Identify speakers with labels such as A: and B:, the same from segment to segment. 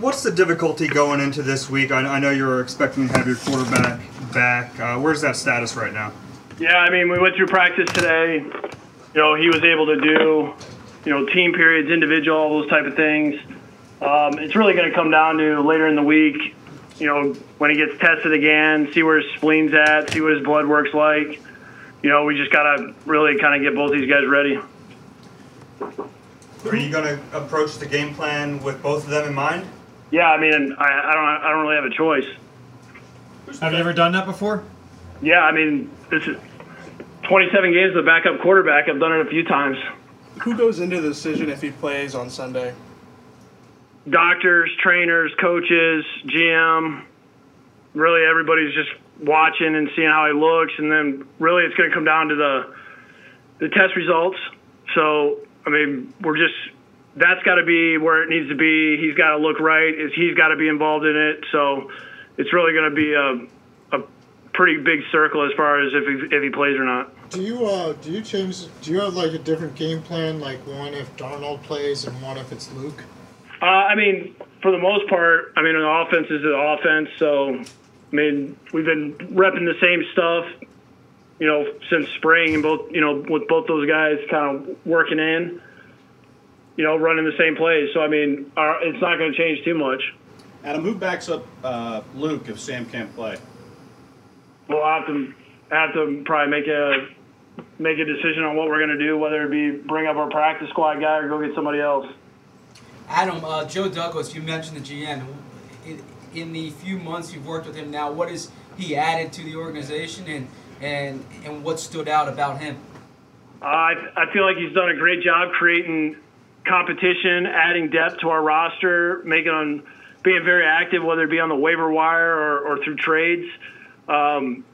A: what's the difficulty going into this week? I, I know you're expecting to have your quarterback back. Uh, where's that status right now?
B: Yeah, I mean, we went through practice today. You know, he was able to do, you know, team periods, individual, all those type of things. Um, it's really going to come down to later in the week, you know, when he gets tested again, see where his spleen's at, see what his blood work's like. You know, we just got to really kind of get both these guys ready.
A: Are you going to approach the game plan with both of them in mind?
B: Yeah, I mean, I, I don't, I don't really have a choice.
C: Have you ever done that before?
B: Yeah, I mean, this is 27 games as a backup quarterback. I've done it a few times.
D: Who goes into the decision if he plays on Sunday?
B: Doctors, trainers, coaches, GM. Really, everybody's just watching and seeing how he looks, and then really, it's going to come down to the the test results. So, I mean, we're just that's got to be where it needs to be. He's got to look right. Is he's got to be involved in it. So, it's really going to be a a pretty big circle as far as if he, if he plays or not.
E: Do you uh do you change? Do you have like a different game plan? Like one if Darnold plays and one if it's Luke.
B: Uh, I mean, for the most part, I mean, an offense is an offense. So, I mean, we've been repping the same stuff, you know, since spring, and both, you know, with both those guys kind of working in, you know, running the same plays. So, I mean, our, it's not going to change too much.
F: Adam, who backs up uh, Luke if Sam can't play?
B: We'll have to have to probably make a make a decision on what we're going to do, whether it be bring up our practice squad guy or go get somebody else.
G: Adam, uh, Joe Douglas, you mentioned the GM. In, in the few months you've worked with him now, what has he added to the organization, and and and what stood out about him?
B: Uh, I, I feel like he's done a great job creating competition, adding depth to our roster, making on being very active, whether it be on the waiver wire or, or through trades. Um,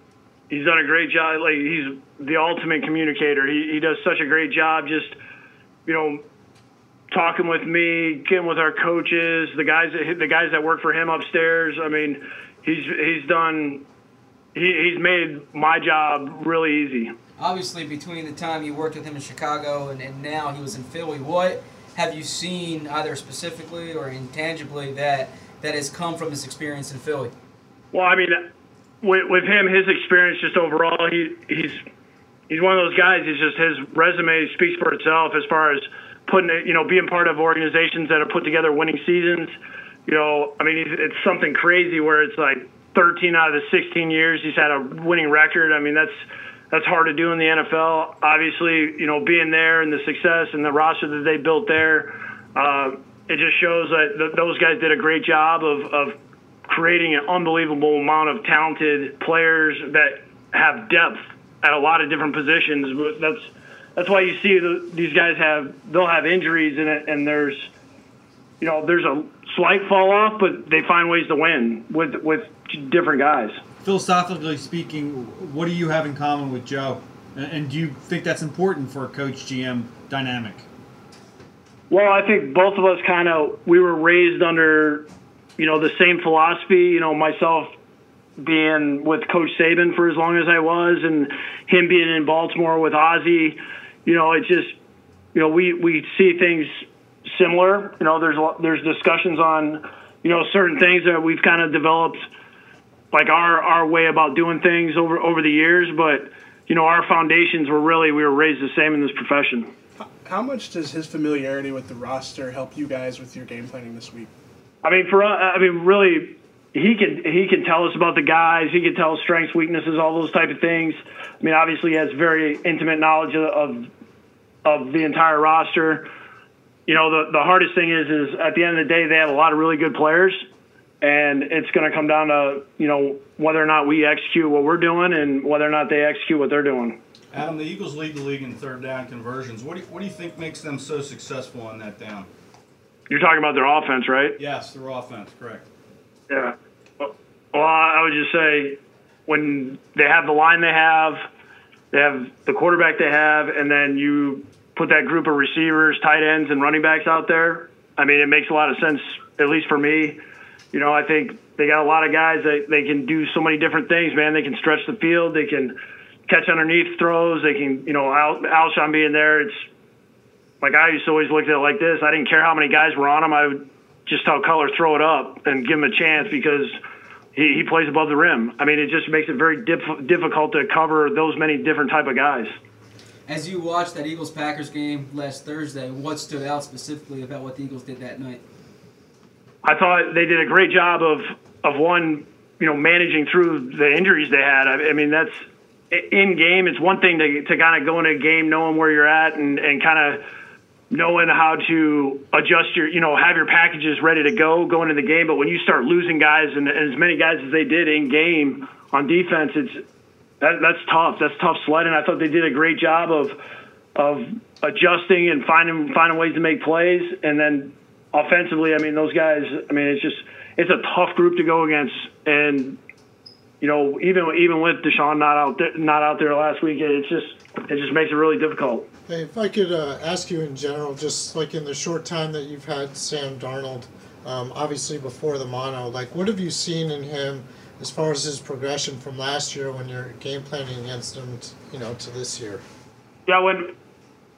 B: he's done a great job. Like he's the ultimate communicator. He, he does such a great job. Just you know, talking with me, getting with our coaches, the guys that the guys that work for him upstairs. I mean, he's he's done. He, he's made my job really easy.
G: Obviously, between the time you worked with him in Chicago and, and now he was in Philly, what have you seen either specifically or intangibly that that has come from his experience in Philly?
B: Well, I mean, with, with him, his experience just overall, he he's he's one of those guys. He's just his resume speaks for itself as far as putting it, you know, being part of organizations that have put together winning seasons. You know, I mean, it's something crazy where it's like 13 out of the 16 years he's had a winning record. I mean, that's that's hard to do in the NFL. Obviously, you know, being there and the success and the roster that they built there, uh, it just shows that th- those guys did a great job of, of creating an unbelievable amount of talented players that have depth at a lot of different positions. That's that's why you see the, these guys have they'll have injuries in it, and there's you know there's a slight fall off, but they find ways to win with with different guys.
C: Philosophically speaking, what do you have in common with Joe? And, do you think that's important for a coach GM dynamic?
B: Well, I think both of us kind of we were raised under you know the same philosophy. You know, myself being with Coach Saban for as long as I was, and him being in Baltimore with Ozzie. You know, it's just you know we we see things similar. You know, there's there's discussions on you know certain things that we've kind of developed like our our way about doing things over over the years, but you know our foundations were really we were raised the same in this profession.
D: How much does his familiarity with the roster help you guys with your game planning this week?
B: I mean, for us, I mean, really, he can he can tell us about the guys. He can tell us strengths, weaknesses, all those type of things. I mean, obviously, he has very intimate knowledge of of the entire roster. You know, the the hardest thing is is at the end of the day, they have a lot of really good players, and it's going to come down to you know whether or not we execute what we're doing and whether or not they execute what they're doing.
F: Adam, the Eagles lead the league in third down conversions. What do you, what do you think makes them so successful on that down?
B: You're talking about their offense, right?
F: Yes, their offense, correct.
B: Yeah. Well, I would just say when they have the line they have, they have the quarterback they have, and then you put that group of receivers, tight ends, and running backs out there. I mean, it makes a lot of sense, at least for me. You know, I think they got a lot of guys that they can do so many different things, man. They can stretch the field. They can catch underneath throws. They can, you know, Al- Alshon being there. It's like I used to always look at it like this. I didn't care how many guys were on him. I would just tell Cutler throw it up and give him a chance because he, he plays above the rim. I mean, it just makes it very diff- difficult to cover those many different type of guys.
G: As you watched that Eagles Packers game last Thursday, what stood out specifically about what the Eagles did that night?
B: I thought they did a great job of of one, you know, managing through the injuries they had. I, I mean, that's in game. It's one thing to to kind of go into a game knowing where you're at and and kind of knowing how to adjust your, you know, have your packages ready to go going into the game. But when you start losing guys and, and as many guys as they did in game on defense, it's that, that's tough. That's tough sledding. I thought they did a great job of of adjusting and finding finding ways to make plays, and then offensively, I mean, those guys. I mean, it's just it's a tough group to go against, and you know, even even with DeSean not out there, not out there last week, it's just it just makes it really difficult.
E: Hey, if I could uh, ask you in general, just like in the short time that you've had Sam Darnold, um, obviously before the mono, like what have you seen in him as far as his progression from last year when you're game planning against him, you know, to this year?
B: Yeah, when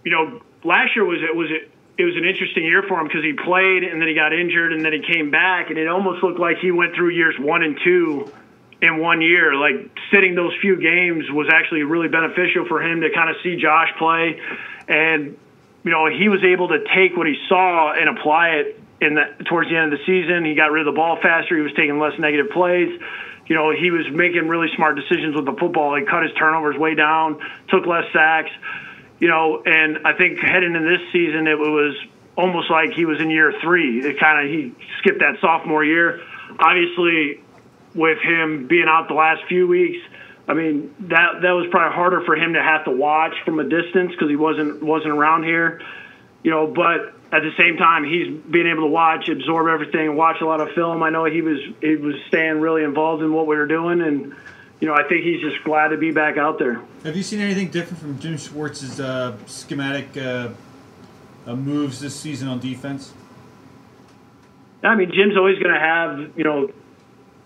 B: you know last year was it was it it was an interesting year for him because he played and then he got injured and then he came back and it almost looked like he went through years one and two in one year. Like sitting those few games was actually really beneficial for him to kind of see Josh play, and you know he was able to take what he saw and apply it in the towards the end of the season. He got rid of the ball faster. He was taking less negative plays. You know he was making really smart decisions with the football. He cut his turnovers way down, took less sacks. You know, and I think heading into this season, it was almost like he was in year three. It kind of he skipped that sophomore year. Obviously, with him being out the last few weeks, I mean that that was probably harder for him to have to watch from a distance because he wasn't wasn't around here, you know. But at the same time, he's being able to watch, absorb everything, watch a lot of film. I know he was he was staying really involved in what we were doing, and you know I think he's just glad to be back out there.
C: Have you seen anything different from Jim Schwartz's uh, schematic uh, uh, moves this season on defense?
B: I mean, Jim's always going to have you know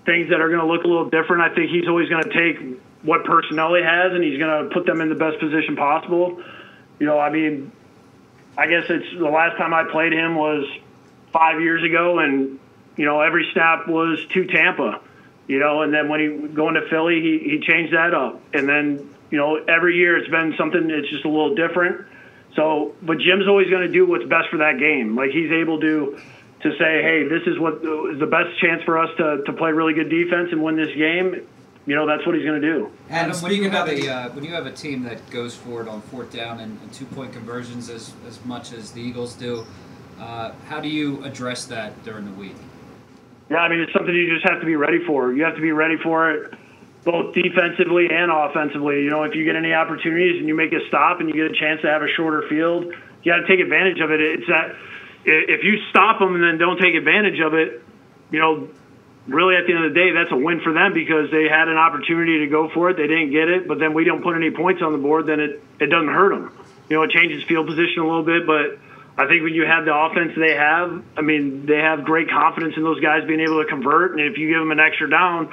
B: things that are going to look a little different. I think he's always going to take what personnel he has and he's going to put them in the best position possible. You know, I mean, I guess it's the last time I played him was five years ago, and you know every snap was two Tampa. You know, and then when he going to Philly, he he changed that up, and then you know every year it's been something that's just a little different. So, but Jim's always going to do what's best for that game. Like he's able to to say, hey, this is what is the best chance for us to, to play really good defense and win this game. You know, that's what he's going to do.
G: And
H: Adam, when you
G: speaking
H: have
G: of
H: a uh, when you have a team that goes for it on fourth down and, and two point conversions as, as much as the Eagles do, uh, how do you address that during the week?
B: Yeah, I mean, it's something you just have to be ready for. You have to be ready for it both defensively and offensively. You know, if you get any opportunities and you make a stop and you get a chance to have a shorter field, you got to take advantage of it. It's that if you stop them and then don't take advantage of it, you know, really at the end of the day, that's a win for them because they had an opportunity to go for it. They didn't get it, but then we don't put any points on the board, then it, it doesn't hurt them. You know, it changes field position a little bit, but I think when you have the offense they have, I mean, they have great confidence in those guys being able to convert. And if you give them an extra down,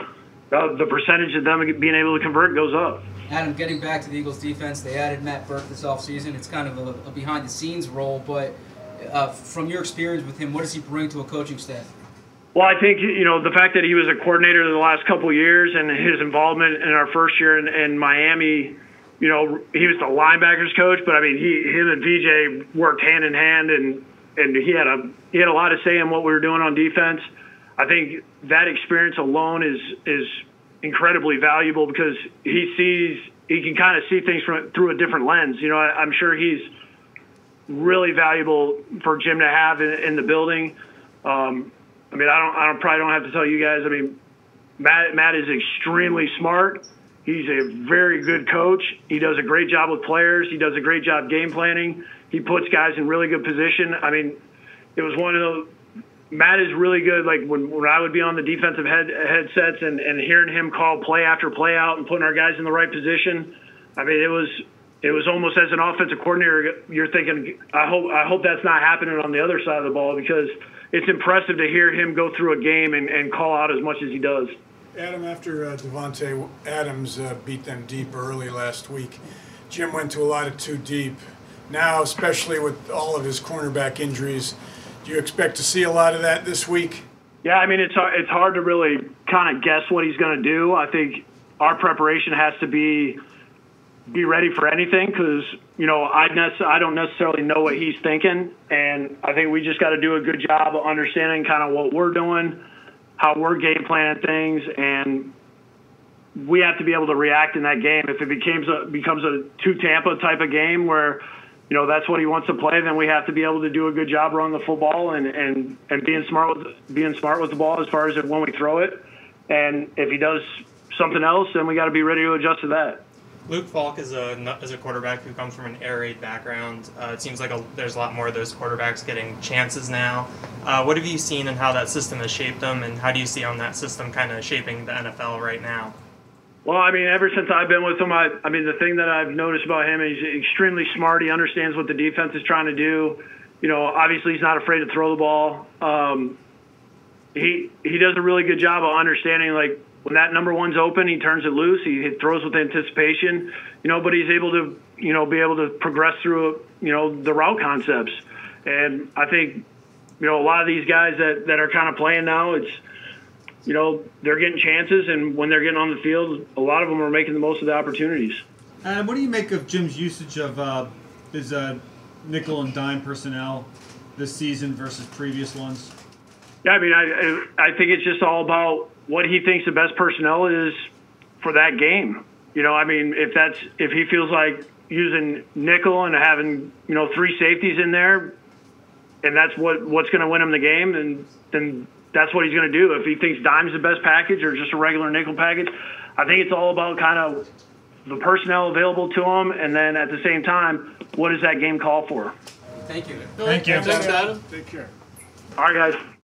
B: uh, the percentage of them being able to convert goes up.
G: Adam, getting back to the Eagles defense, they added Matt Burke this offseason. It's kind of a, a behind the scenes role, but uh, from your experience with him, what does he bring to a coaching staff?
B: Well, I think you know the fact that he was a coordinator the last couple of years and his involvement in our first year in, in Miami. You know, he was the linebackers coach, but I mean, he him and VJ worked hand in hand, and and he had a he had a lot to say in what we were doing on defense. I think that experience alone is is incredibly valuable because he sees he can kind of see things from through a different lens. You know, I, I'm sure he's really valuable for Jim to have in, in the building. Um, I mean, I don't, I don't probably don't have to tell you guys. I mean, Matt, Matt is extremely smart. He's a very good coach. He does a great job with players. He does a great job game planning. He puts guys in really good position. I mean, it was one of those. Matt is really good. Like when, when I would be on the defensive head, headsets and, and hearing him call play after play out and putting our guys in the right position. I mean, it was it was almost as an offensive coordinator, you're thinking, I hope I hope that's not happening on the other side of the ball because it's impressive to hear him go through a game and, and call out as much as he does.
I: Adam, after uh, Davante Adams uh, beat them deep early last week, Jim went to a lot of two deep. Now, especially with all of his cornerback injuries, Do you expect to see a lot of that this week?
B: Yeah, I mean it's hard, it's hard to really kind of guess what he's going to do. I think our preparation has to be be ready for anything because you know I I don't necessarily know what he's thinking, and I think we just got to do a good job of understanding kind of what we're doing, how we're game planning things, and we have to be able to react in that game. If it becomes a becomes a two Tampa type of game where you know that's what he wants to play, then we have to be able to do a good job running the football and and and being smart with being smart with the ball as far as when we throw it. And if he does something else, then we got to be ready to adjust to that.
J: Luke Falk is a is a quarterback who comes from an air raid background. Uh, it seems like a, there's a lot more of those quarterbacks getting chances now. Uh, what have you seen and how that system has shaped them, and how do you see on that system kind of shaping the NFL right now?
B: Well, I mean, ever since I've been with him, I, I mean, the thing that I've noticed about him, is he's extremely smart. He understands what the defense is trying to do. You know, obviously he's not afraid to throw the ball. Um, he he does a really good job of understanding like when that number one's open, he turns it loose. He throws with anticipation, you know, but he's able to, you know, be able to progress through, you know, the route concepts. And I think, you know, a lot of these guys that, that are kind of playing now, it's, you know, they're getting chances, and when they're getting on the field, a lot of them are making the most of the opportunities.
C: Adam, what do you make of Jim's usage of uh, his uh, nickel and dime personnel this season versus previous ones?
B: Yeah, I mean, I I think it's just all about what he thinks the best personnel is for that game. You know, I mean, if that's if he feels like using nickel and having you know three safeties in there, and that's what what's going to win him the game, then then that's what he's going to do. If he thinks dime's the best package or just a regular nickel package, I think it's all about kind of the personnel available to him, and then at the same time, what does that game call for?
G: Thank you.
C: Thank you.
D: Thanks, Adam. Take care.
B: All right, guys.